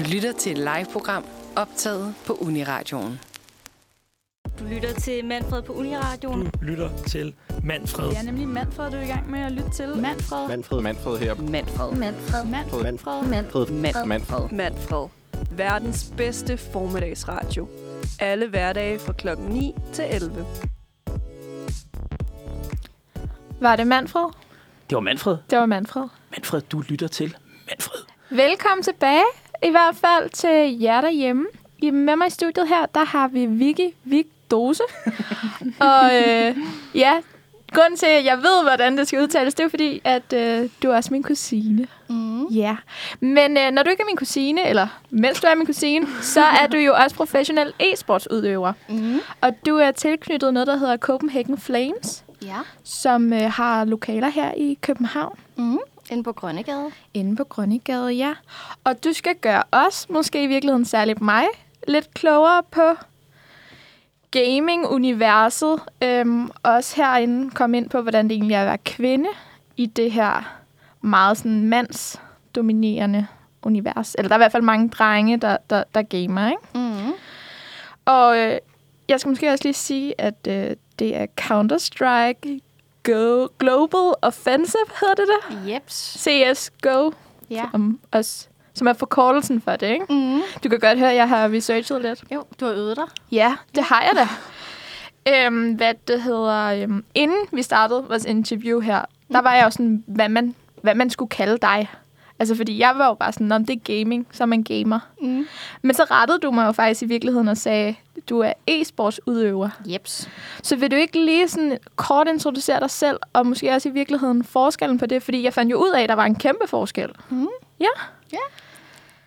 Du lytter til et live-program optaget på Uniradioen. Du lytter til Manfred på Uniradioen. Du lytter til Manfred. Det er nemlig Manfred, du er i gang med at lytte til. Manfred. Manfred. Manfred her. Manfred. Manfred. Manfred. Manfred. Manfred. Manfred. Manfred. Manfred. Verdens bedste formiddagsradio. Alle hverdage fra klokken 9 til 11. Var det Manfred? Det var Manfred. Det var Manfred. Manfred, du lytter til Manfred. Velkommen tilbage, i hvert fald til jer derhjemme. I med mig i studiet her, der har vi Vicky Vig Dose. og øh, ja, grunden til, at jeg ved, hvordan det skal udtales, det er fordi, at øh, du er også min kusine. Mm. Ja, men øh, når du ikke er min kusine, eller mens du er min kusine, så er du jo også professionel e-sportsudøver. Mm. Og du er tilknyttet noget, der hedder Copenhagen Flames, Ja. som øh, har lokaler her i København. Mm. Inde på Grønnegade. Inde på Grønnegade, ja. Og du skal gøre os, måske i virkeligheden særligt mig, lidt klogere på gaming-universet. Øhm, også herinde komme ind på, hvordan det egentlig er at være kvinde i det her meget sådan mandsdominerende univers. Eller der er i hvert fald mange drenge, der, der, der gamer, ikke? Mm. Og øh, jeg skal måske også lige sige, at øh, det er Counter-Strike Go Global Offensive, hedder det der? Jeps. CSGO, Ja. som, også, som er forkortelsen for det, ikke? Mm. Du kan godt høre, at jeg har researchet lidt. Jo, du har øvet dig. Ja, det har jeg da. øhm, hvad det hedder... Øhm, inden vi startede vores interview her, der var jeg jo sådan, hvad man, hvad man skulle kalde dig. Altså, fordi jeg var jo bare sådan, om det er gaming, så er man gamer. Mm. Men så rettede du mig jo faktisk i virkeligheden og sagde, du er e-sportsudøver. Jeps. Så vil du ikke lige sådan kort introducere dig selv, og måske også i virkeligheden forskellen på det? Fordi jeg fandt jo ud af, at der var en kæmpe forskel. Mm. Ja.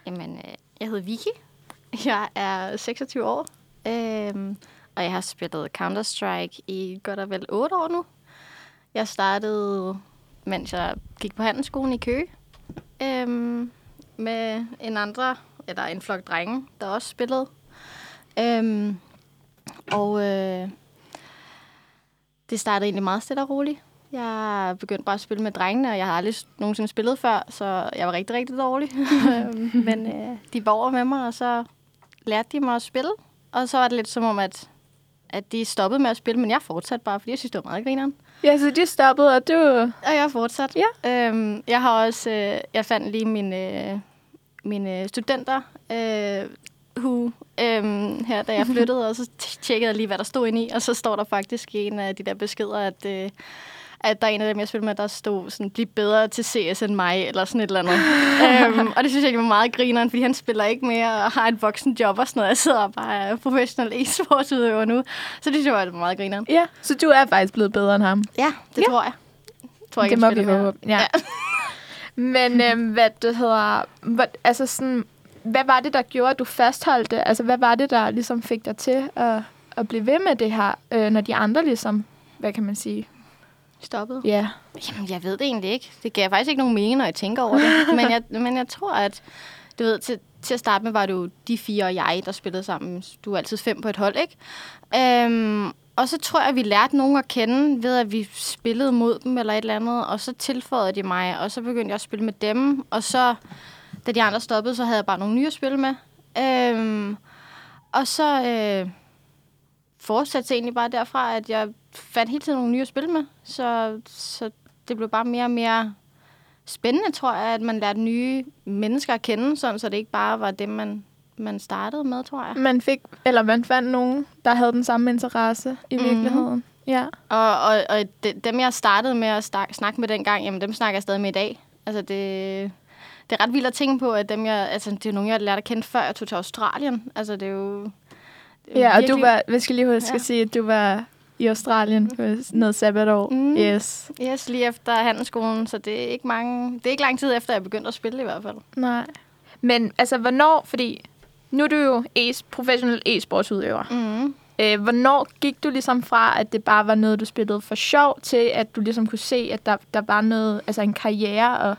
Jamen, øh, jeg hedder Vicky. Jeg er 26 år. Øhm, og jeg har spillet Counter-Strike i godt og vel 8 år nu. Jeg startede, mens jeg gik på handelsskolen i Køge. Øhm, med en andre, eller en flok drenge, der også spillede. Øhm, og øh, det startede egentlig meget stille og roligt. Jeg begyndte bare at spille med drengene, og jeg har aldrig nogensinde spillet før, så jeg var rigtig, rigtig dårlig. Øhm, Men øh, de var over med mig, og så lærte de mig at spille. Og så var det lidt som om, at, at de stoppede med at spille, men jeg fortsatte bare, fordi jeg synes, det var meget grineren. Ja, så de stoppede, og du... Og jeg har fortsat. Ja. Øhm, jeg har også, øh, jeg fandt lige mine, øh, mine studenter, øh, who, øhm, her, da jeg flyttede, og så tjekkede jeg lige, hvad der stod inde i, og så står der faktisk i en af de der beskeder, at, øh, at der er en af dem, jeg spiller med, der stod sådan, bliv bedre til CS end mig, eller sådan et eller andet. øhm, og det synes jeg egentlig var meget grineren, fordi han spiller ikke mere og har et voksen job og sådan noget. Jeg sidder og bare er professionel e-sportsudøver nu. Så det synes jeg var meget grineren. Ja, så du er faktisk blevet bedre end ham. Ja, det Ja. tror jeg. Tror jeg det ikke, må vi håbe. Ja. ja. Men øhm, hvad det hedder... Hvad, altså sådan, hvad var det, der gjorde, at du fastholdt det? Altså, hvad var det, der ligesom fik dig til at, at blive ved med det her, øh, når de andre ligesom, hvad kan man sige? Stoppet. Ja. Jamen, jeg ved det egentlig ikke. Det gav faktisk ikke nogen mening, når jeg tænker over det. men, jeg, men jeg tror, at du ved, til, til at starte med var det jo de fire og jeg, der spillede sammen. Du er altid fem på et hold, ikke? Øhm, og så tror jeg, at vi lærte nogen at kende ved, at vi spillede mod dem eller et eller andet. Og så tilføjede de mig, og så begyndte jeg at spille med dem. Og så, da de andre stoppede, så havde jeg bare nogle nye at spille med. Øhm, og så øh, fortsatte det egentlig bare derfra, at jeg fandt hele tiden nogle nye at spille med. Så, så det blev bare mere og mere spændende, tror jeg, at man lærte nye mennesker at kende, sådan, så det ikke bare var dem, man, man startede med, tror jeg. Man fik, eller man fandt nogen, der havde den samme interesse i Mhm. virkeligheden. Ja. Og, og, og de, dem, jeg startede med at snak, snakke med dengang, jamen dem snakker jeg stadig med i dag. Altså, det, det er ret vildt at tænke på, at dem, jeg, altså, det er nogen, jeg lærte at kende, før jeg tog til Australien. Altså, det er jo... det er Ja, og du virkelig- var, hvad skal lige huske Ja. at sige, at du var i Australien på noget sabbatår. Mm. Yes. Yes, lige efter handelsskolen, så det er ikke mange... Det er ikke lang tid efter, jeg begyndte at spille i hvert fald. Nej. Men altså, hvornår, fordi nu er du jo e- professionel e-sportsudøver. Mm. Øh, hvornår gik du ligesom fra, at det bare var noget, du spillede for sjov, til at du ligesom kunne se, at der, der var noget, altså en karriere at,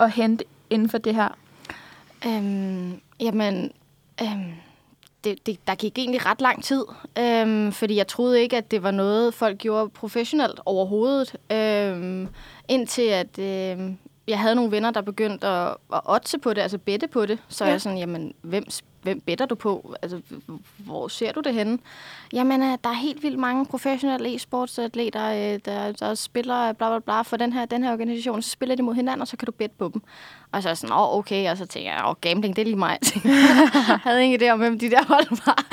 at hente inden for det her? Øhm, jamen, øhm, det, det, der gik egentlig ret lang tid, øhm, fordi jeg troede ikke, at det var noget, folk gjorde professionelt overhovedet. Øhm, indtil at øhm, jeg havde nogle venner, der begyndte at, at otse på det, altså bette på det. Så ja. Ja. jeg sådan, jamen, hvem, hvem better du på? Altså, hvor ser du det henne? Jamen, øh, der er helt vildt mange professionelle e-sportsatleter, øh, der, der spiller bla bla bla for den her, den her organisation. Så spiller de mod hinanden, og så kan du bette på dem. Og så er jeg sådan, åh, okay. Og så tænker jeg, åh, gambling, det er lige mig. jeg havde ingen idé om, hvem de der hold var.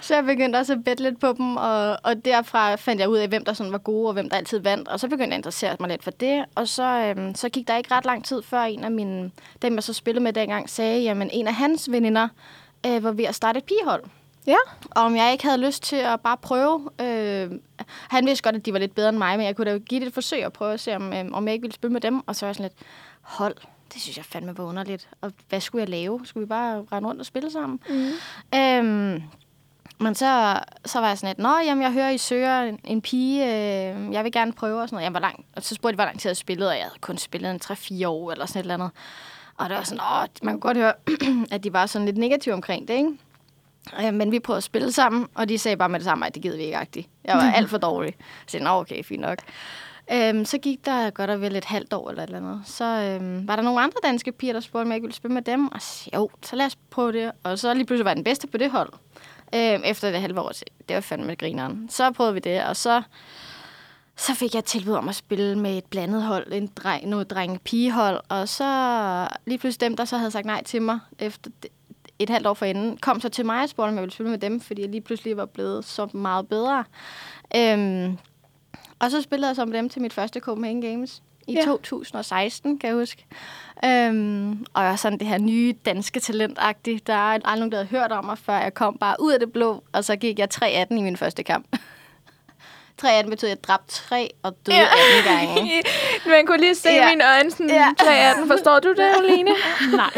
Så jeg begyndte også at bette lidt på dem, og, og derfra fandt jeg ud af, hvem der sådan var gode, og hvem der altid vandt. Og så begyndte jeg at interessere mig lidt for det. Og så, øhm, så gik der ikke ret lang tid, før en af mine, dem jeg så spillede med dengang, sagde, jamen en af hans veninder øh, var ved at starte et pigehold. Ja. Og om jeg ikke havde lyst til at bare prøve. Øh, han vidste godt, at de var lidt bedre end mig, men jeg kunne da give det et forsøg og prøve at se, om, øh, om jeg ikke ville spille med dem. Og så var jeg sådan lidt, hold, det synes jeg fandme var underligt. Og hvad skulle jeg lave? Skulle vi bare rende rundt og spille sammen? Mm. Øhm, men så, så var jeg sådan lidt, nå, jamen, jeg hører, I søger en, en pige, øh, jeg vil gerne prøve og sådan noget. Jeg var lang, og så spurgte de, hvor lang tid jeg spillet, og jeg havde kun spillet en 3-4 år eller sådan et eller andet. Og det var sådan, åh, man kunne godt høre, at de var sådan lidt negative omkring det, ikke? Øh, men vi prøvede at spille sammen, og de sagde bare med det samme, at det gider vi ikke agtigt. Jeg var alt for dårlig. Så jeg sagde, okay, fint nok. Øhm, så gik der godt og vel et halvt år eller et eller andet. Så øhm, var der nogle andre danske piger, der spurgte, om jeg ikke ville spille med dem. Og så, jo, så lad os prøve det. Og så lige pludselig var jeg den bedste på det hold. Øhm, efter det halve år. Det var fandme grineren. Så prøvede vi det, og så, så fik jeg tilbud om at spille med et blandet hold. En dreng, noget drenge-pigehold. Og så lige pludselig dem, der så havde sagt nej til mig efter et halvt år forinden, kom så til mig og spurgte, om jeg ville spille med dem, fordi jeg lige pludselig var blevet så meget bedre. Øhm, og så spillede jeg så med dem til mit første Copenhagen Games i Ja. ja. 2016, kan jeg huske. Øhm, og jeg var sådan det her nye danske talentagtige. Der er aldrig nogen, der havde hørt om mig, før jeg kom bare ud af det blå, og så gik jeg 3-18 i min første kamp. 3-18 betød, at jeg dræbte 3 og døde Ja. ja. 18 gange. Man kunne lige se Ja. mine øjne sådan, Ja. 318. Forstår du det, Aline? Nej.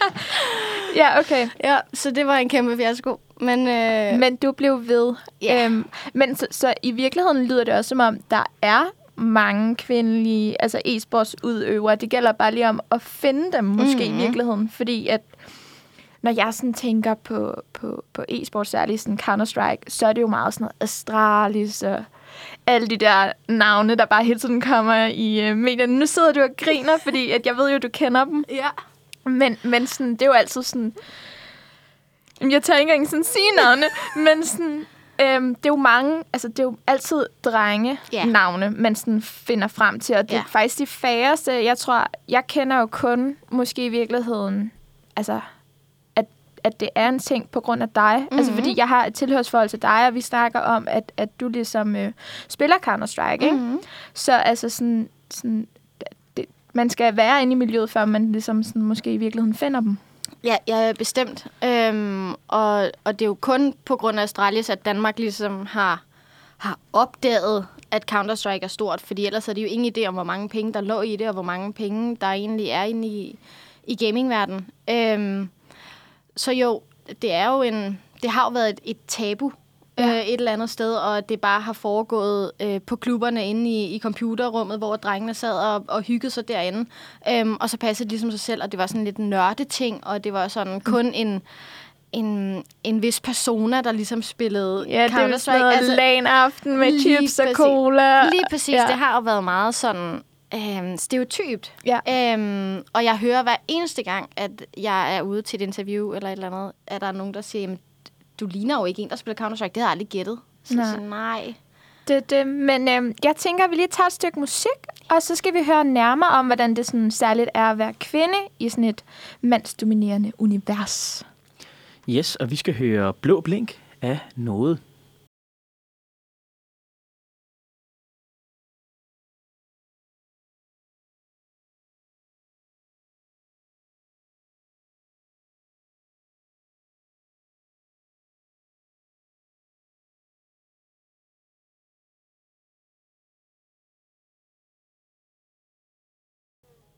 ja, okay. Ja, så det var en kæmpe fiasko. Men, øh, Men du blev ved. Ja. Øhm, men så, så i virkeligheden lyder det også som om, der er mange kvindelige altså e-sportsudøvere. Det gælder bare lige om at finde dem måske mm-hmm. i Mhm. virkeligheden. Fordi at når jeg sådan tænker på, på, på e-sport, særligt sådan Counter-Strike, så er det jo meget sådan noget Astralis og alle de der navne, der bare hele tiden kommer i øh, medierne. Nu sidder du og griner, fordi at jeg ved jo, du kender dem. ja. Men, men sådan, det er jo altid sådan... Jeg tør ikke engang sådan sige navne, men sådan... Øhm, det er jo mange, altså det er jo altid drenge Ja. navne, man sådan finder frem til, og det er Ja. faktisk de færreste, jeg tror, jeg kender jo kun måske i virkeligheden, altså at, det er en ting på grund af dig. Mm-hmm. Altså fordi jeg har et tilhørsforhold til dig, og vi snakker om, at, at du ligesom øh, spiller Counter-Strike, ikke? Mm-hmm. Så altså sådan, sådan det, man skal være inde i miljøet, før man ligesom sådan, måske i virkeligheden finder dem. Ja, ja bestemt. Øhm, og, og det er jo kun på grund af Astralis, at Danmark ligesom har, har opdaget, at Counter-Strike er stort. Fordi ellers er det jo ingen idé om, hvor mange penge, der lå i det, og hvor mange penge, der egentlig er inde i, i gamingverdenen. Øhm, så jo, det er jo en... Det har jo været et, et tabu Ja. øh, et eller andet sted, og det bare har foregået øh, på klubberne inde i, i computerrummet, hvor drengene sad og, og hyggede sig derinde. Øhm, og så passede det ligesom sig selv, og det var sådan lidt nørdeting, og det var sådan kun en, en, en vis persona, der ligesom spillede Ja, det jo sådan noget altså, LAN-aften med chips og cola. Lige præcis, ja. det har jo været meget sådan øhm, stereotypt. Ja. Øhm, og jeg hører hver eneste gang, at jeg er ude til et interview eller et eller andet, at der er nogen, der siger, "Jamen, du ligner jo ikke en, der spiller Counter-Strike. Det har jeg aldrig gættet. Så Nej. Siger, nej. Det, det. Men øhm, jeg tænker, at vi lige tager et stykke musik, og så skal vi høre nærmere om, hvordan det sådan særligt er at være kvinde i sådan et mandsdominerende univers. Yes, og vi skal høre Blå Blink af noget.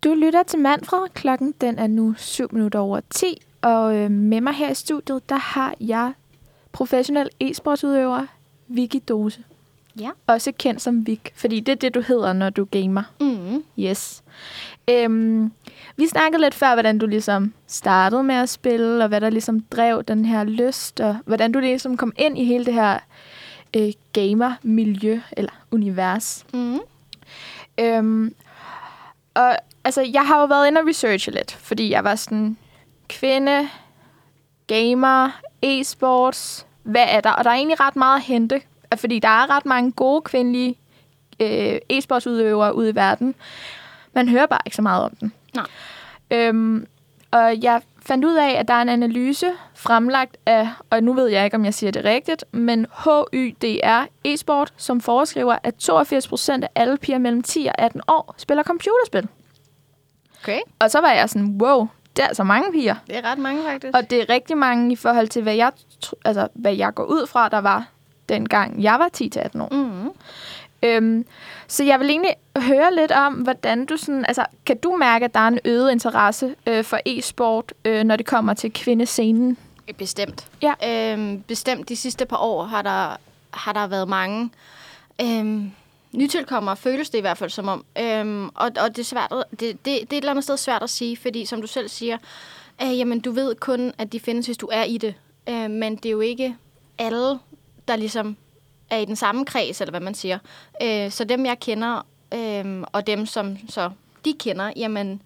Du lytter til Manfred. Klokken den er nu 7 minutter over 10, og øh, med mig her i studiet, der har jeg professionel e-sportsudøver Vicky Dose. Ja. Også kendt som Vic, fordi det er det, du hedder, når du gamer. Mm. Yes. Øhm, vi snakkede lidt før, hvordan du ligesom startede med at spille, og hvad der ligesom drev den her lyst, og hvordan du ligesom kom ind i hele det her øh, gamer-miljø, eller univers. Mm. Øhm, og altså, jeg har jo været inde og researche lidt, fordi jeg var sådan, kvinde, gamer, e-sports, hvad er der? Og der er egentlig ret meget at hente, fordi der er ret mange gode kvindelige øh, e-sportsudøvere ude i verden. Man hører bare ikke så meget om den. Nej. Øhm, og jeg fandt ud af, at der er en analyse fremlagt af, og nu ved jeg ikke, om jeg siger det rigtigt, men HYDR e-sport, som foreskriver, at 82 procent af alle piger mellem 10 og 18 år spiller computerspil. Okay. Og så var jeg sådan, wow, det er altså mange piger. Det er ret mange, faktisk. Og det er rigtig mange i forhold til, hvad jeg, altså, hvad jeg går ud fra, der var dengang jeg var 10-18 år. mm-hmm. Øhm, så jeg vil egentlig høre lidt om, hvordan du sådan, altså, kan du mærke, at der er en øget interesse øh, for e-sport, øh, når det kommer til kvindescenen? Bestemt. Ja. Øhm, bestemt de sidste par år har der, har der været mange øhm, nytilkommere, føles det i hvert fald som om. Øhm, og, og det, er svært, det, det, det er et eller andet sted svært at sige, fordi som du selv siger, øh, jamen du ved kun, at de findes, hvis du er i det. Øh, men det er jo ikke alle, der ligesom er i den samme kreds, eller hvad man siger. Øh, så dem, jeg kender, øh, og dem, som så de kender, jamen,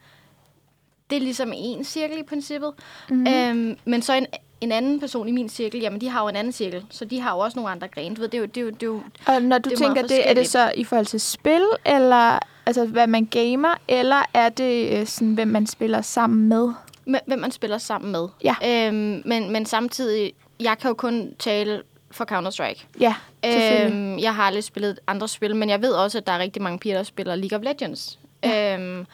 det er ligesom en cirkel i princippet. Mm. Øhm, men så en, en anden person i min cirkel, jamen de har jo en anden cirkel, så de har jo også nogle andre grene. Du ved, det er jo, det er jo, det er jo Og når du Det er tænker det, er det så i forhold til spil, eller altså, hvad man gamer, eller er det øh, sådan, hvem man spiller sammen med? hvem- hvem man spiller sammen med. Ja. Øhm, men, men samtidig, jeg kan jo kun tale for Counter-Strike. Ja. Øhm, jeg har aldrig spillet andre spil, men jeg ved også, at der er rigtig mange piger, der spiller League of Legends. Ja. Øhm,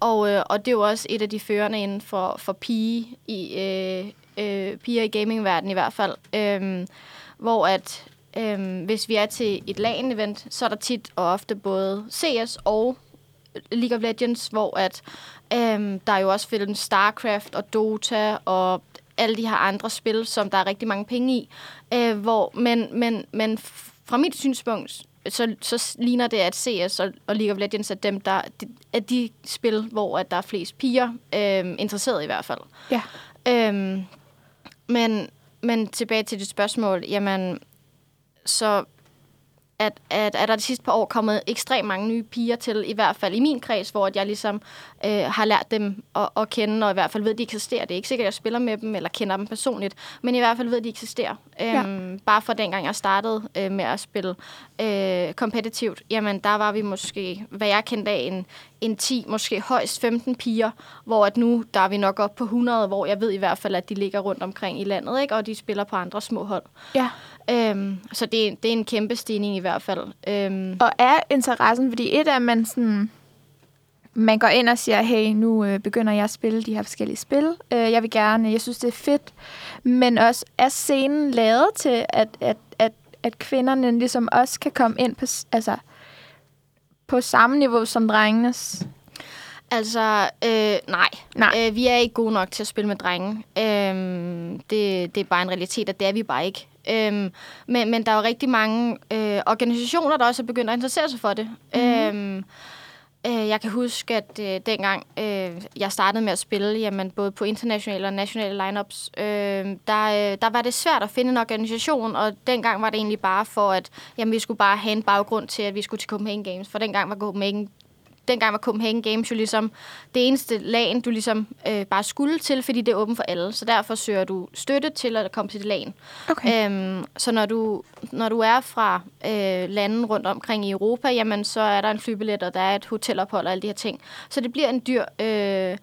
og, øh, og det er jo også et af de førende inden for, for pige i, øh, øh, piger i gamingverdenen i hvert fald. Øhm, hvor at øhm, hvis vi er til et LAN-event, så er der tit og ofte både CS og League of Legends, hvor at øhm, der er jo også film StarCraft og Dota og alle de her andre spil, som der er rigtig mange penge i. Øh, hvor, men, men, men fra mit synspunkt, så, så ligner det, at CS og, og League of Legends er dem, der de, er de spil, hvor at der er flest piger øh, interesseret i hvert fald. Ja. Øhm, men, men tilbage til dit spørgsmål, jamen, så at, at, at der de sidste par år kommet ekstremt mange nye piger til, i hvert fald i min kreds, hvor at jeg ligesom øh, har lært dem at, at kende, og i hvert fald ved, at de eksisterer. Det er ikke sikkert, at jeg spiller med dem, eller kender dem personligt, men i hvert fald ved, at de eksisterer. Øhm, Bare fra dengang jeg startede øh, med at spille øh, kompetitivt, jamen der var vi måske, hvad jeg kendte af, en, en 10, måske højst 15 piger, hvor at nu der er vi nok op på 100, hvor jeg ved i hvert fald, at de ligger rundt omkring i landet, ikke? og de spiller på andre små hold. ja. Øhm, så det, er- det er en kæmpe stigning i hvert fald. Øhm, Og er interessen, fordi et er, at man sådan... Man går ind og siger, hey, nu øh, begynder jeg at spille de her forskellige spil. Øh, jeg vil gerne, jeg synes, det er fedt. Men også, er scenen lavet til, at, at, at, at kvinderne ligesom også kan komme ind på, altså, på samme niveau som drengenes? altså, øh, nej. Nej. Øh, vi er ikke gode nok til at spille med drenge. Øhm, det, det er bare en realitet, og det er vi bare ikke. Øhm, men, men der er jo rigtig mange øh, organisationer, der også er begyndt at interessere sig for det. Mm-hmm. Øhm, øh, jeg kan huske, at øh, dengang øh, jeg startede med at spille, jamen, både på internationale og nationale lineups, øh, der, øh, der var det svært at finde en organisation, og dengang var det egentlig bare for, at jamen, vi skulle bare have en baggrund til, at vi skulle til Copenhagen Games, for dengang var Copenhagen dengang var Copenhagen Games jo ligesom det eneste lag, du ligesom øh, bare skulle til, fordi det er åbent for alle. Så derfor søger du støtte til at komme til det lag. Okay. Øhm, så når du, når du er fra øh, lande rundt omkring i Europa, jamen så er der en flybillet, og der er et hotelophold og alle de her ting. Så det bliver en dyr... Øh,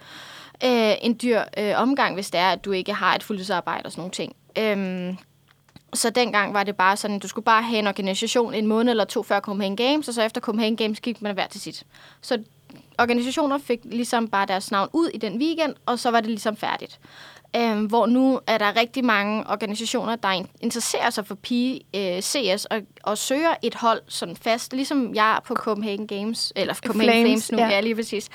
øh, en dyr øh, omgang, hvis det er, at du ikke har et fuldtidsarbejde og sådan nogle ting. Øhm, så dengang var det bare sådan, at du skulle bare have en organisation en måned eller to før Copenhagen Games, og så efter Copenhagen Games gik man hver til sit. Så organisationer fik ligesom bare deres navn ud i den weekend, og så var det ligesom færdigt. Øhm, hvor nu er der rigtig mange organisationer, der in- interesserer sig for pige øh, CS og, og søger et hold sådan fast, ligesom jeg på Copenhagen Games, eller Copenhagen Flames, Flames, nu, ja. ja. ja lige præcis.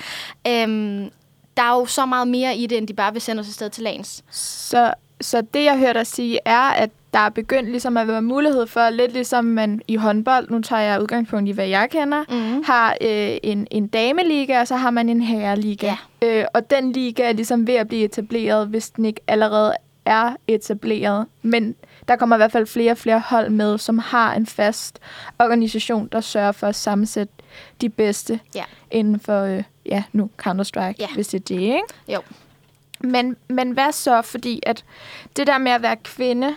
Øhm, der er jo så meget mere i det, end de bare vil sende os afsted til lands. Så, så det, jeg hørte dig sige, er, at der er begyndt ligesom at være mulighed for, lidt ligesom man i håndbold, nu tager jeg udgangspunkt i, hvad jeg kender, Mhm. har øh, en, en dameliga, og så har man en herreliga. Ja. Øh, og den liga er ligesom ved at blive etableret, hvis den ikke allerede er etableret. Men der kommer i hvert fald flere og flere hold med, som har en fast organisation, der sørger for at sammensætte de bedste Ja. inden for, øh, ja, nu Counter-Strike, Ja. hvis det er det, ikke? Jo. Men, men hvad så? Fordi at det der med at være kvinde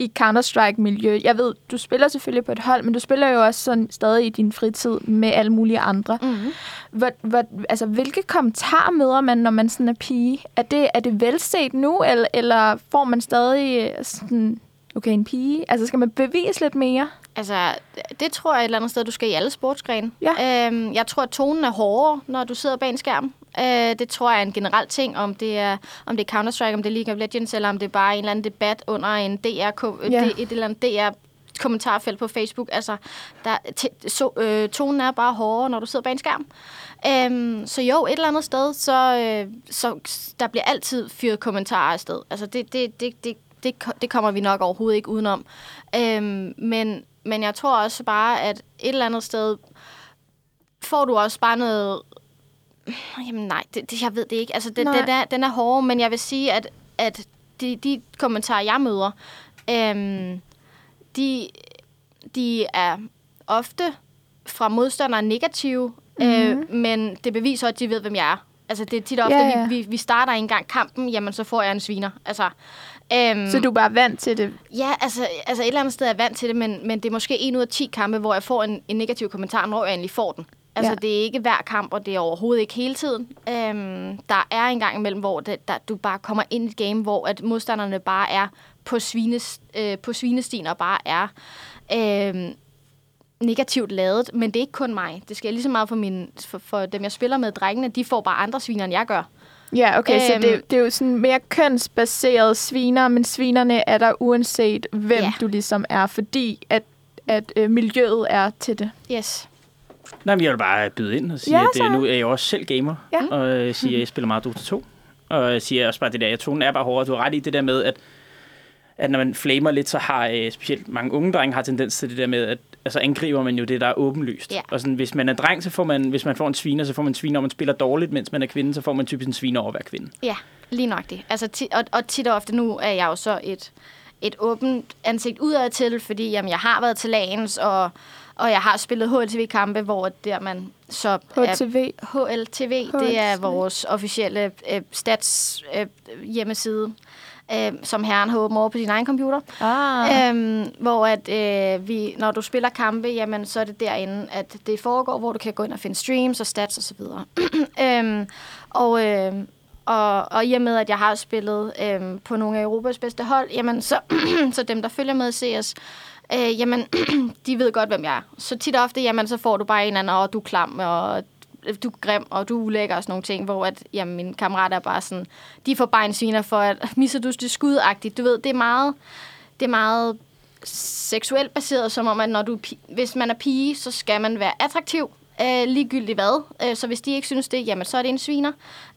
i Counter-Strike-miljø, jeg ved, du spiller selvfølgelig på et hold, men du spiller jo også sådan stadig i din fritid med alle mulige andre. Mm-hmm. Hvor, hvor, altså, hvilke kommentarer møder man, når man sådan er pige? Er det, er det velset nu, eller, eller får man stadig øh, sådan, okay, en pige? Altså, skal man bevise lidt mere? Altså, det tror jeg et eller andet sted, du skal i alle sportsgrene. Ja. Øhm, jeg tror, at tonen er hårdere, når du sidder bag en skærm. Øh, det tror jeg er en generel ting, om det er, om det er Counter-Strike, om det er League of Legends, eller om det er bare en eller anden debat under en DR, Ja. det, et eller andet DR kommentarfelt på Facebook. Altså, der, så, øh, tonen er bare hårdere, når du sidder bag en skærm. Øhm, så jo, et eller andet sted, så, øh, så der bliver altid fyret kommentarer afsted. Altså, det, det, det, det, det, det kommer vi nok overhovedet ikke udenom. Øhm, men, men jeg tror også bare, at et eller andet sted får du også bare noget... Jamen nej, det, det, jeg ved det ikke. Altså, det, den, er, den er hård, men jeg vil sige, at, at de, de kommentarer, jeg møder, øhm, de, de er ofte fra modstandere negative, mm-hmm. øh, men det beviser, at de ved, hvem jeg er. Altså, det er tit og ofte, Ja, ja. Vi, vi, vi starter ikke engang kampen, jamen, så får jeg en sviner. Altså, øhm, Så du er bare vant til det? Ja, altså, altså et eller andet sted er jeg vant til det, men, men det er måske en ud af 10 kampe, hvor jeg får en, en negativ kommentar, når jeg endelig får den. Altså, Ja. det er ikke hver kamp, og det er overhovedet ikke hele tiden. Øhm, der er en gang imellem, hvor det, der, du bare kommer ind i et game, hvor at modstanderne bare er på, svines, øh, på svinestien og bare er øh, negativt lavet. Men det er ikke kun mig. Det skal lige så meget for, min, for, for dem, jeg spiller med, drengene. De får bare andre sviner, end jeg gør. Ja, okay, så Øhm. det, det er jo sådan mere kønsbaseret sviner, men svinerne er der uanset, hvem Ja. du ligesom er, fordi at, at øh, miljøet er til det. Yes. Nej, men jeg vil bare byde ind og sige, Ja, at så. øh, nu er jeg også selv gamer, Ja. og øh, siger, at jeg spiller meget Dota 2. Og jeg siger også bare det der, at tonen er bare hårdere. Du har ret i det der med, at, at når man flamer lidt, så har øh, specielt mange unge drenge har tendens til det der med, at altså angriber man jo det, der er åbenlyst. Ja. Og sådan, hvis man er dreng, så får man, hvis man får en sviner, så får man en sviner, og man spiller dårligt, mens man er kvinde, så får man typisk en sviner over at være kvinde. Ja, lige nok det. Altså, ti- og, og tit og ofte nu er jeg jo så et, et åbent ansigt udad til, fordi jamen, jeg har været til lagens, og, og jeg har spillet HLTV-kampe, hvor der man så HTV. er HLTV, det er HLTV. vores officielle øh, stats øh, hjemmeside, øh, som herren har åbnet over på sin egen computer. Ah. Øhm, hvor at øh, vi, når du spiller kampe, jamen, så er det derinde, at det foregår, hvor du kan gå ind og finde streams og stats og så videre. øhm, og, øh, og, og i og med, at jeg har spillet øh, på nogle af Europas bedste hold, jamen, så, så dem, der følger med CS, øh, jamen, de ved godt, hvem jeg er. Så tit og ofte, jamen, så får du bare en eller anden, og du er klam, og du er grim, og du er ulækker og sådan nogle ting, hvor at, jamen, mine kammerater er bare sådan, de får bare en sviner for, at misser du det skudagtigt. Du ved, det er meget, det er meget seksuelt baseret, som om, at når du, hvis man er pige, så skal man være attraktiv, øh, ligegyldigt hvad. Øh, så hvis de ikke synes det, jamen, så er det en sviner.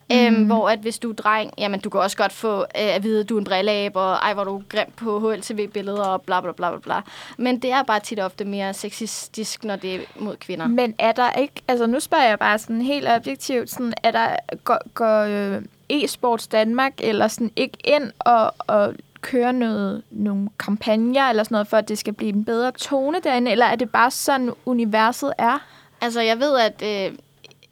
Mm. Øhm, hvor at hvis du er dreng, jamen du kan også godt få øh, at vide, at du er en brilleab, og ej, hvor du grim på HLTV-billeder, og bla bla bla bla bla. Men det er bare tit ofte mere sexistisk, når det er mod kvinder. Men er der ikke, altså nu spørger jeg bare sådan helt objektivt, sådan, er der, går, går øh, e-sports Danmark eller sådan ikke ind og, og køre noget, nogle kampagner eller sådan noget, for at det skal blive en bedre tone derinde, eller er det bare sådan, universet er? Altså, jeg ved, at... Øh,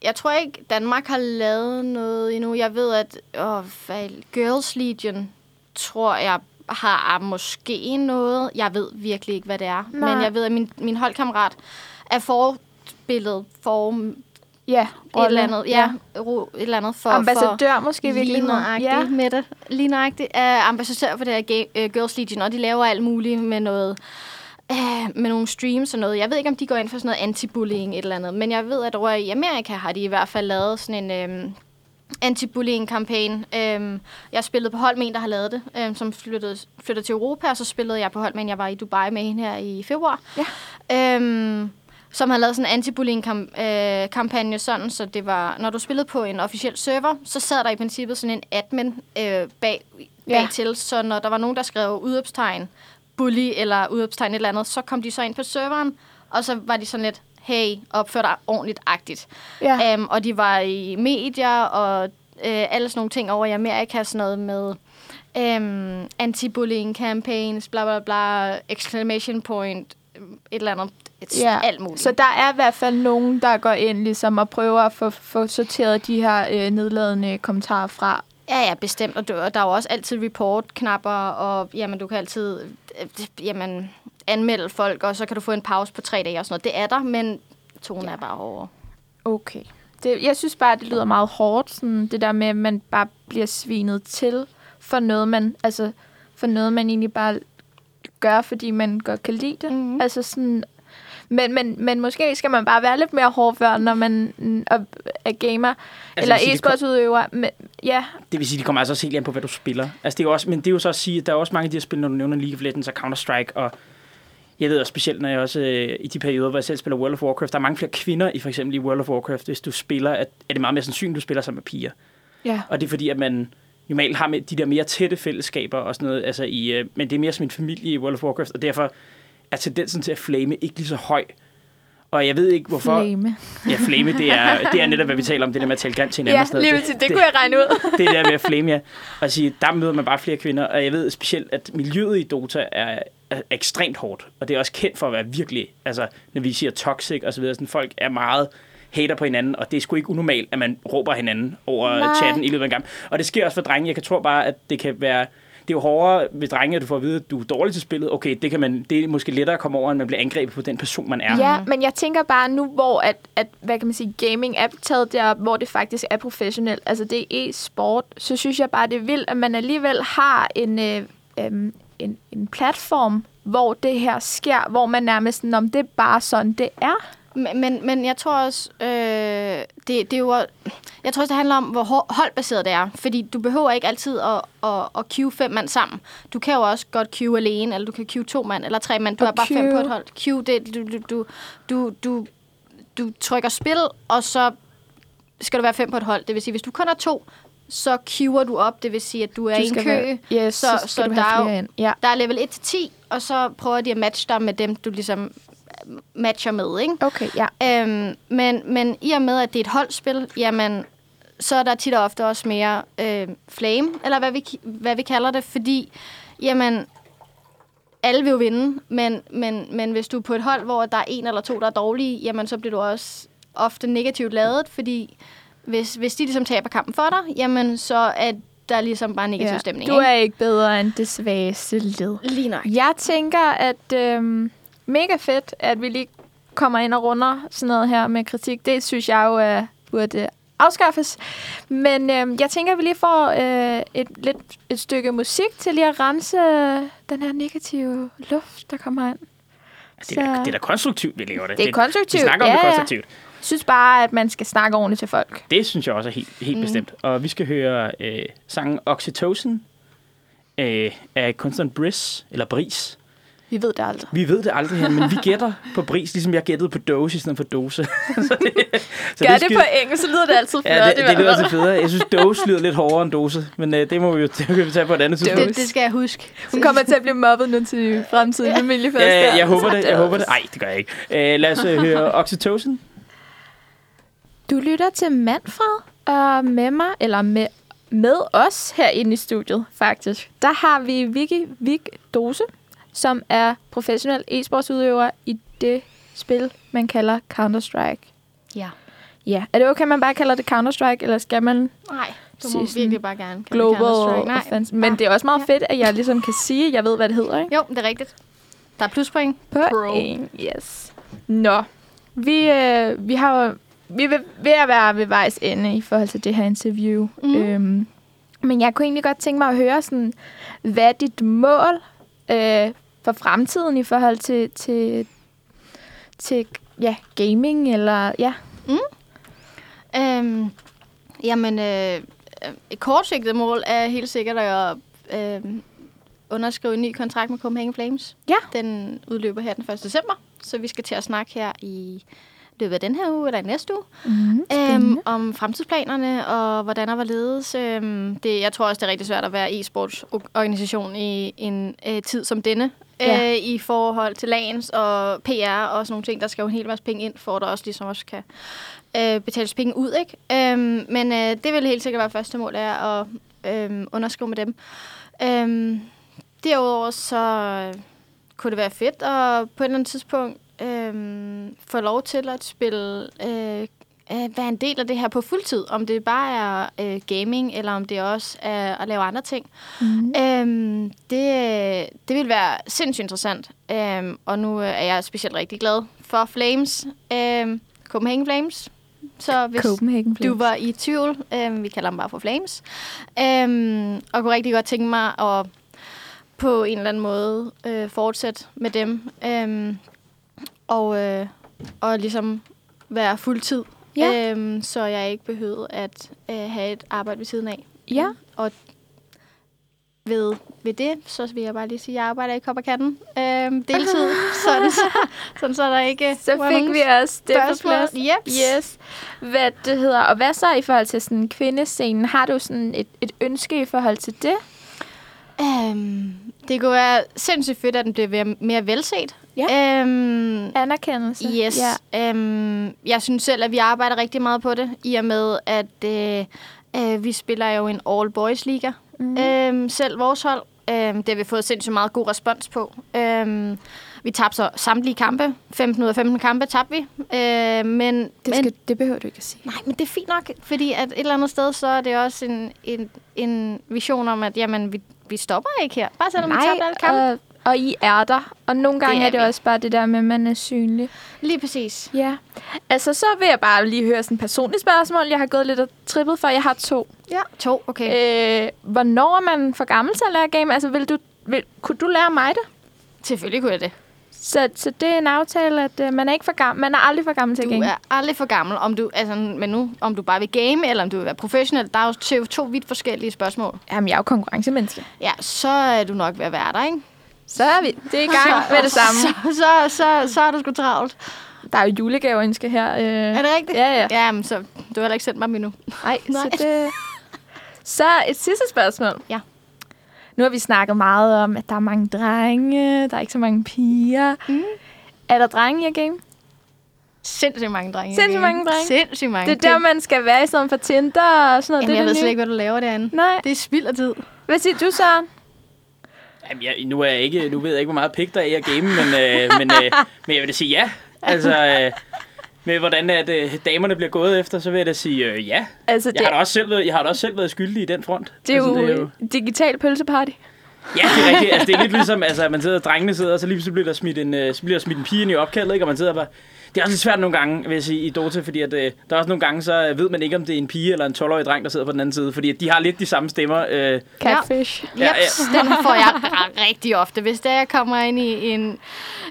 jeg tror ikke, Danmark har lavet noget endnu. Jeg ved, at åh, hvad, Girls Legion, tror jeg, har måske noget. Jeg ved virkelig ikke, hvad det er. Nej. Men jeg ved, at min, min holdkammerat er forbilledet for Ja, et eller andet. Ja, ro, et eller andet for... Ambassadør for, måske Lige virkelig. nøjagtigt ja. med det. Lige nøjagtigt. Er ambassadør for det her uh, Girls Legion, og de laver alt muligt med noget uh, med nogle streams og noget. Jeg ved ikke, om de går ind for sådan noget anti-bullying et eller andet, men jeg ved, at over i Amerika har de i hvert fald lavet sådan en øhm, anti-bullying-kampagne. Øhm, jeg spillede på hold med en, der har lavet det, øhm, som flyttede, flyttede til Europa, og så spillede jeg på hold med en, jeg var i Dubai med hende her i februar. Ja. Øhm, som har lavet sådan en anti-bullying-kampagne, sådan, så det var, når du spillede på en officiel server, så sad der i princippet sådan en admin øh, bag, Ja. bag til, så når der var nogen, der skrev udopstegn, bully eller udopstegn et eller andet, så kom de så ind på serveren, og så var de sådan lidt, hey, opfør dig ordentligt-agtigt. Ja. Um, og de var i medier og øh, alle sådan nogle ting over i Amerika, sådan noget med um, anti-bullying campaigns, bla bla bla, exclamation point, et eller andet. et, Ja, alt muligt. Så der er i hvert fald nogen, der går ind ligesom og prøver at få, få sorteret de her øh, nedladende kommentarer fra. Ja, ja, bestemt. Og, der er jo også altid report-knapper, og jamen, du kan altid øh, jamen, anmelde folk, og så kan du få en pause på tre dage og sådan noget. Det er der, men tonen ja. er bare over. Okay. Det, jeg synes bare, det lyder meget hårdt, sådan det der med, at man bare bliver svinet til for noget, man, altså, for noget, man egentlig bare gør, fordi man godt kan lide det. Mhm. Altså sådan, men, men, men måske skal man bare være lidt mere hårdfør, når man mm, er, er gamer, altså, eller det kom- e-sportsudøver. Men, ja, Det vil sige, de kommer altså også helt an på, hvad du spiller. Altså, det er også, men det er jo så at sige, at der er også mange af de her spil, når du nævner League of Legends og Counter-Strike, og jeg ved også specielt, når jeg også øh, i de perioder, hvor jeg selv spiller World of Warcraft, der er mange flere kvinder i for eksempel i World of Warcraft, hvis du spiller, at, er det meget mere sandsynligt, at du spiller sammen med piger. ja. Og det er fordi, at man normalt har med de der mere tætte fællesskaber og sådan noget, altså i, øh, men det er mere som en familie i World of Warcraft, og derfor er tendensen til at flame ikke lige så høj. Og jeg ved ikke, hvorfor... Flame. Ja, flame, det er, det er netop, hvad vi taler om, det der med at tale grimt til hinanden. Ja, og sådan noget. lige Det-. Det, det kunne jeg regne ud. det er der med at flame, ja. Og at sige, der møder man bare flere kvinder, og jeg ved specielt, at miljøet i Dota er, er ekstremt hårdt, og det er også kendt for at være virkelig, altså når vi siger toxic og så videre, sådan folk er meget hater på hinanden, og det er sgu ikke unormalt, at man råber hinanden over Nej. Nej. chatten i løbet af en gang. Og det sker også for drenge. Jeg kan tro bare, at det kan være, det er jo hårdere ved drenge, at du får at vide, at du er dårlig til spillet. Okay, det, kan man, det er måske lettere at komme over, end man bliver angrebet på den person, man er. Ja, men jeg tænker bare nu, hvor at, at, hvad kan man sige, gaming er taget derop, hvor det faktisk er professionelt, altså det er e-sport, så synes jeg bare, det er vildt, at man alligevel har en, øh, øh, en, en platform, hvor det her sker, hvor man nærmest, sådan, om det er bare sådan, det er. Men, men, jeg tror også, øh, det, det er jo, jeg tror også, det handler om, hvor holdbaseret det er. Fordi du behøver ikke altid at, at, at queue fem mand sammen. Du kan jo også godt queue alene, eller du kan queue to mand, eller tre mand. Du Og er bare fem queue. på et hold. Queue, det, du, du, du, du, du, du trykker spil, og så skal du være fem på et hold. Det vil sige, hvis du kun er to, så queuer du op. Det vil sige, at du er Du i en kø. være- yes, så, så så, der, er jo. Ja. der er level 1-10, og så prøver de at matche dig med dem, du ligesom matcher med, ikke? Okay, ja. Øhm, men, men i og med, at det er et holdspil, jamen, så er der tit og ofte også mere øh, flame, eller hvad vi, hvad vi kalder det, fordi, jamen, alle vil jo vinde, men, men, men hvis du er på et hold, hvor der er en eller to, der er dårlige, jamen, så bliver du også ofte negativt ladet, fordi hvis, hvis de ligesom taber kampen for dig, jamen, så er der ligesom bare negativ ja. stemning. Du ikke? er ikke bedre end det svageste led. lige nok. Jeg tænker, at øhm, mega fedt, at vi lige kommer ind og runder sådan noget her med kritik. Det synes jeg jo er, burde afskaffes. Men øhm, jeg tænker, at vi lige får øh, et, lidt, et stykke musik til lige at rense øh, den her negative luft, der kommer ind. Det er, da, det er da konstruktivt, vi laver det. Det er konstruktivt, Vi snakker om ja, det konstruktivt. Jeg synes bare, at man skal snakke ordentligt til folk. Det synes jeg også er helt, helt mm. bestemt. Og vi skal høre øh, sangen Oxytocin øh, af kunstneren Briss, eller Bris. Vi ved det aldrig. Vi ved det aldrig her, men vi gætter på Bris, ligesom jeg gættede på dose i stedet for dose. så det, så Gør det, skide- på engelsk, så lyder det altid flot. Ja, det, det hvert lyder altid federe. Jeg synes, dose lyder lidt hårdere end dose, men øh, det må vi jo det kan vi tage på et andet tidspunkt. Det, det skal jeg huske. Hun kommer til at blive mobbet nu til fremtiden familiefest. Ja, der. jeg håber det, jeg håber det. Nej, det gør jeg ikke. Øh, lad os øh, høre Oxytocin. Du lytter til Manfred, og med mig, eller med, med os herinde i studiet faktisk, der har vi Vicky Vig Dose, som er professionel e-sportsudøver i det spil, man kalder Counter-Strike. Ja. Ja, er det okay, man bare kalder det Counter-Strike, eller skal man Nej, du må virkelig bare gerne. kalde global Nej. offense? Men det er også meget Ja. fedt, at jeg ligesom kan sige, at jeg ved, hvad det hedder, ikke? Jo, det er rigtigt. Der er pluspoint. En, yes. Nå, vi, øh, vi har vi er ved, at være ved vejs ende i forhold til det her interview. Mhm. Øhm, men jeg kunne egentlig godt tænke mig at høre, sådan, hvad dit mål øh, for fremtiden i forhold til, til, til ja, gaming? Eller, ja. Øhm, jamen, øh, øh, et kortsigtet mål er helt sikkert at øh, underskrive en ny kontrakt med Copenhagen Flames. Ja. Den udløber her den 1. december, så vi skal til at snakke her i løbet af den her uge eller i næste uge. Mm, Øhm, om fremtidsplanerne og hvordan og hvorledes. Øhm, det, jeg tror også, det er rigtig svært at være e-sportsorganisation i en øh, tid som denne. Ja. Øh, I forhold til lagens og PR og sådan nogle ting. Der skal jo en hel masse penge ind, for at der også ligesom også kan øh, betales penge ud. Ikke? Øhm, men øh, det vil helt sikkert være første mål, er at øh, underskrive med dem. Øhm, derudover så øh, kunne det være fedt at på et eller andet tidspunkt øh, få lov til at spille, øh, øh, være en del af det her på fuldtid. Om det bare er øh, gaming, eller om det også er at lave andre ting. Mm. Øhm, det, det vil være sindssygt interessant. Øhm, og nu øh, er jeg specielt rigtig glad for Flames. Øhm, Copenhagen Flames. Så hvis Copenhagen du var i tvivl, øhm, vi kalder dem bare for Flames, øhm, og kunne rigtig godt tænke mig at på en eller anden måde øh, fortsætte med dem. Øhm, og, øh, og ligesom være fuldtid. Ja. Øhm, så jeg ikke behøvede at øh, have et arbejde ved siden af. Ja. Og ved, ved det, så vil jeg bare lige sige, at jeg arbejder i Kopperkatten øhm, deltid. så det så, sådan, så er der ikke... Så fik nogen vi også det på plads. Yep. Yes. Hvad det hedder. Og hvad så i forhold til sådan kvindescenen? Har du sådan et, et ønske i forhold til det? Øhm, det kunne være sindssygt fedt, at den bliver mere- mere velset. Ja. Øhm, Anerkendelse? Yes. Ja. Øhm, jeg synes selv, at vi arbejder rigtig meget på det, i og med, at øh, øh, vi spiller jo en all-boys-liga. Mm. Øhm, selv vores hold. Øhm, det har vi fået sindssygt meget god respons på. Øhm, vi tabte så samtlige kampe. 15 ud af 15 kampe tabte vi. Øh, men, Det, men, skal, det behøver du ikke at sige. Nej, men det er fint nok, fordi at et eller andet sted, så er det også en, en, en vision om, at jamen, vi, vi stopper ikke her. Bare selvom vi tabte alle kampe. Og, I er der. Og nogle gange Det er er det vi. også bare det der med, at man er synlig. Lige præcis. Ja. Altså, så vil jeg bare lige høre sådan et personligt spørgsmål. Jeg har gået lidt og trippet for. Jeg har to. Ja, to, okay. Øh, hvornår er man for gammel til at lære game? Altså, vil du, vil, kunne du lære mig det? Selvfølgelig kunne jeg det. Så, så det er en aftale, at øh, man er ikke for gammel. Man er aldrig for gammel til Du at game. er aldrig for gammel, om du, altså, men nu, om du bare vil game, eller om du vil være professionel. Der er jo to, to vidt forskellige spørgsmål. Jamen, jeg er jo konkurrencemenneske. Ja, så er du nok ved at være der, ikke? Så er vi. Det er i gang med det samme. Så, så, så, så er du sgu travlt. Der er jo julegaveønske her. Øh. Er det rigtigt? Ja, ja. Ja, men så du har heller ikke sendt mig endnu. Nej, Nej. så det... Så et sidste spørgsmål. Ja. Nu har vi snakket meget om, at der er mange drenge, der er ikke så mange piger. Mm. Er der drenge i game? Sindssygt mange drenge. Sindssygt mange drenge. Sindssygt mange. Det er der, man skal være i stedet for Tinder og sådan noget. Jamen, det jeg det ved slet ikke, hvad du laver derinde. Nej. Det er spild af tid. Hvad siger du, Søren? Jamen, jeg, nu, er jeg ikke, nu ved jeg ikke, hvor meget pik der er i at game, men, øh, men, øh, men jeg vil da sige ja. Altså, øh, med hvordan at, øh, damerne bliver gået efter, så vil jeg da sige øh, ja. Altså, det, Jeg har, da også selv været, jeg har da også selv været skyldig i den front. det, er altså, jo, det er jo digital pølseparty. Ja, det er rigtigt. Altså, det er lidt ligesom, altså, at man sidder, drengene sidder, og så lige pludselig bliver der smidt en, øh, så bliver der smidt en pige ind i opkaldet, ikke? og man sidder bare... Det er også lidt svært nogle gange, vil jeg sige, i Dota, fordi at, øh, der er også nogle gange, så ved man ikke, om det er en pige eller en 12-årig dreng, der sidder på den anden side, fordi at de har lidt de samme stemmer. Øh, Catfish. Ja, Ja, yep, den får jeg rigtig ofte. Hvis det er, jeg kommer ind i en,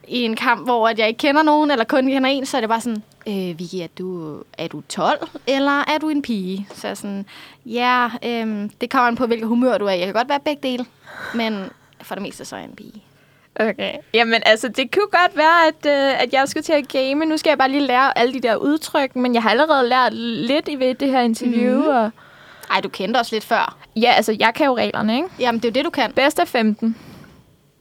i en kamp, hvor at jeg ikke kender nogen, eller kun kender en, så er det bare sådan, øh, Vicky, er du, er du 12, eller er du en pige? Så er sådan, ja, øh, det kommer an på, hvilket humør du er. i. Jeg kan godt være begge dele, men for det meste så er jeg en pige. Okay. Jamen, altså, det kunne godt være, at, øh, at jeg skulle til at game. Nu skal jeg bare lige lære alle de der udtryk, men jeg har allerede lært lidt i ved det her interview. Mm. Og, Ej, du kendte os lidt før. ja, altså, jeg kan jo reglerne, ikke? Jamen, det er jo det, du kan. Bedst af 15.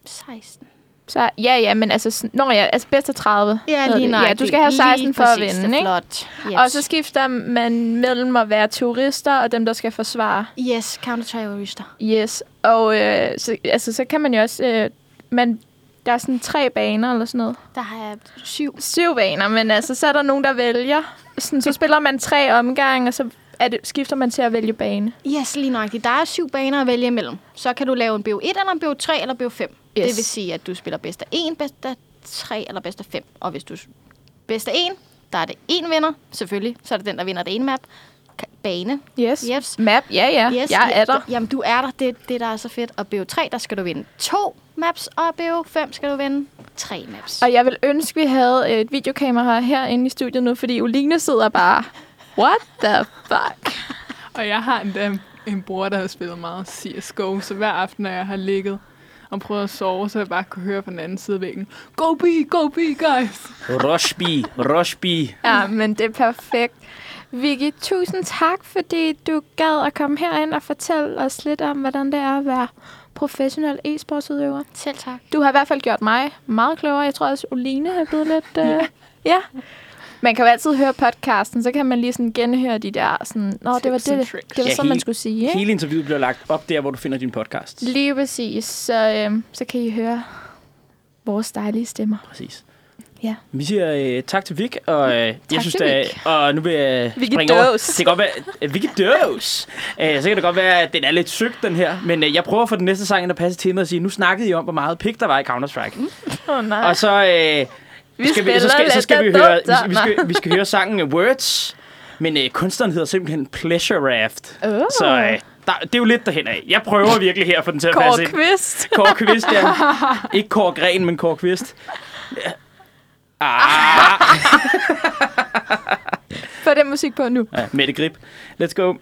16. Så ja, ja, men altså, når jeg, altså bedst af 30. Ja, lige nok. Ja, du skal have 16 for at vinde, ikke? Flot. Yes. Og så skifter man mellem at være turister og dem, der skal forsvare. Yes, counter-terrorister. Yes. Og øh, så, altså, så kan man jo også... Øh, man, der er sådan tre baner eller sådan noget. Der har jeg syv. Syv baner, men altså, så er der nogen, der vælger. Sådan, så spiller man tre omgange, og så er det, skifter man til at vælge bane. Yes, lige nøjagtigt. Der er syv baner at vælge imellem. Så kan du lave en BO1 eller en BO3 eller BO5. Yes. Det vil sige, at du spiller bedst af 1, bedst af 3 eller bedst af 5. Og hvis du bedst af 1, der er det en vinder, selvfølgelig. Så er det den, der vinder det ene map. Bane. Yes. Yes. Map, ja, ja. Yes, jeg er der. Jamen, du er der. Det er det, der er så fedt. Og BO3, der skal du vinde to maps, og BO5 skal du vinde tre maps. Og jeg vil ønske, vi havde et videokamera herinde i studiet nu, fordi Oline sidder bare... What the fuck? Og jeg har endda en bror, der har spillet meget CSGO, så hver aften, når jeg har ligget og prøvet at sove, så jeg bare kunne høre på den anden side af væggen, Go B, go B, guys! Roshbi, Roshbi. Ja, men det er perfekt. Vicky, tusind tak, fordi du gad at komme herind og fortælle os lidt om, hvordan det er at være professionel e-sportsudøver. Selv tak. Du har i hvert fald gjort mig meget klogere. Jeg tror også, Oline er blevet lidt... Øh, ja. Man kan jo altid høre podcasten, så kan man lige sådan genhøre de der... Sådan, Nå, det var det, det var Ja, sådan, man skulle sige. Ikke? Hele interviewet bliver lagt op der, hvor du finder din podcast. Lige præcis. Så, øh, så kan I høre vores dejlige stemmer. Præcis. Ja. Vi siger øh, tak til Vik, og øh, jeg synes, er, og nu vil jeg Vicky springe over. Dås. Det kan godt være, øh, Vicky Dås. Øh, så kan det godt være, at den er lidt søgt, den her. Men øh, jeg prøver at få den næste sang ind og passe til mig og sige, nu snakkede I om, hvor meget pik der var i Counter-Strike. Åh, oh, nej. Og så, øh, vi skal vi, så skal, så skal vi høre, vi, vi, skal, vi skal høre sangen Words. Men øh, kunstneren hedder simpelthen Pleasure Raft. Oh. Så øh, der, det er jo lidt derhen af. Jeg prøver virkelig her få den til at Kåre passe ind. Kvist. Kåre Kvist, ja. Ikke Kåre Gren, men Kåre Kvist. Ja. Ah, Få den musik på nu. ja, Mette Grip. Let's go.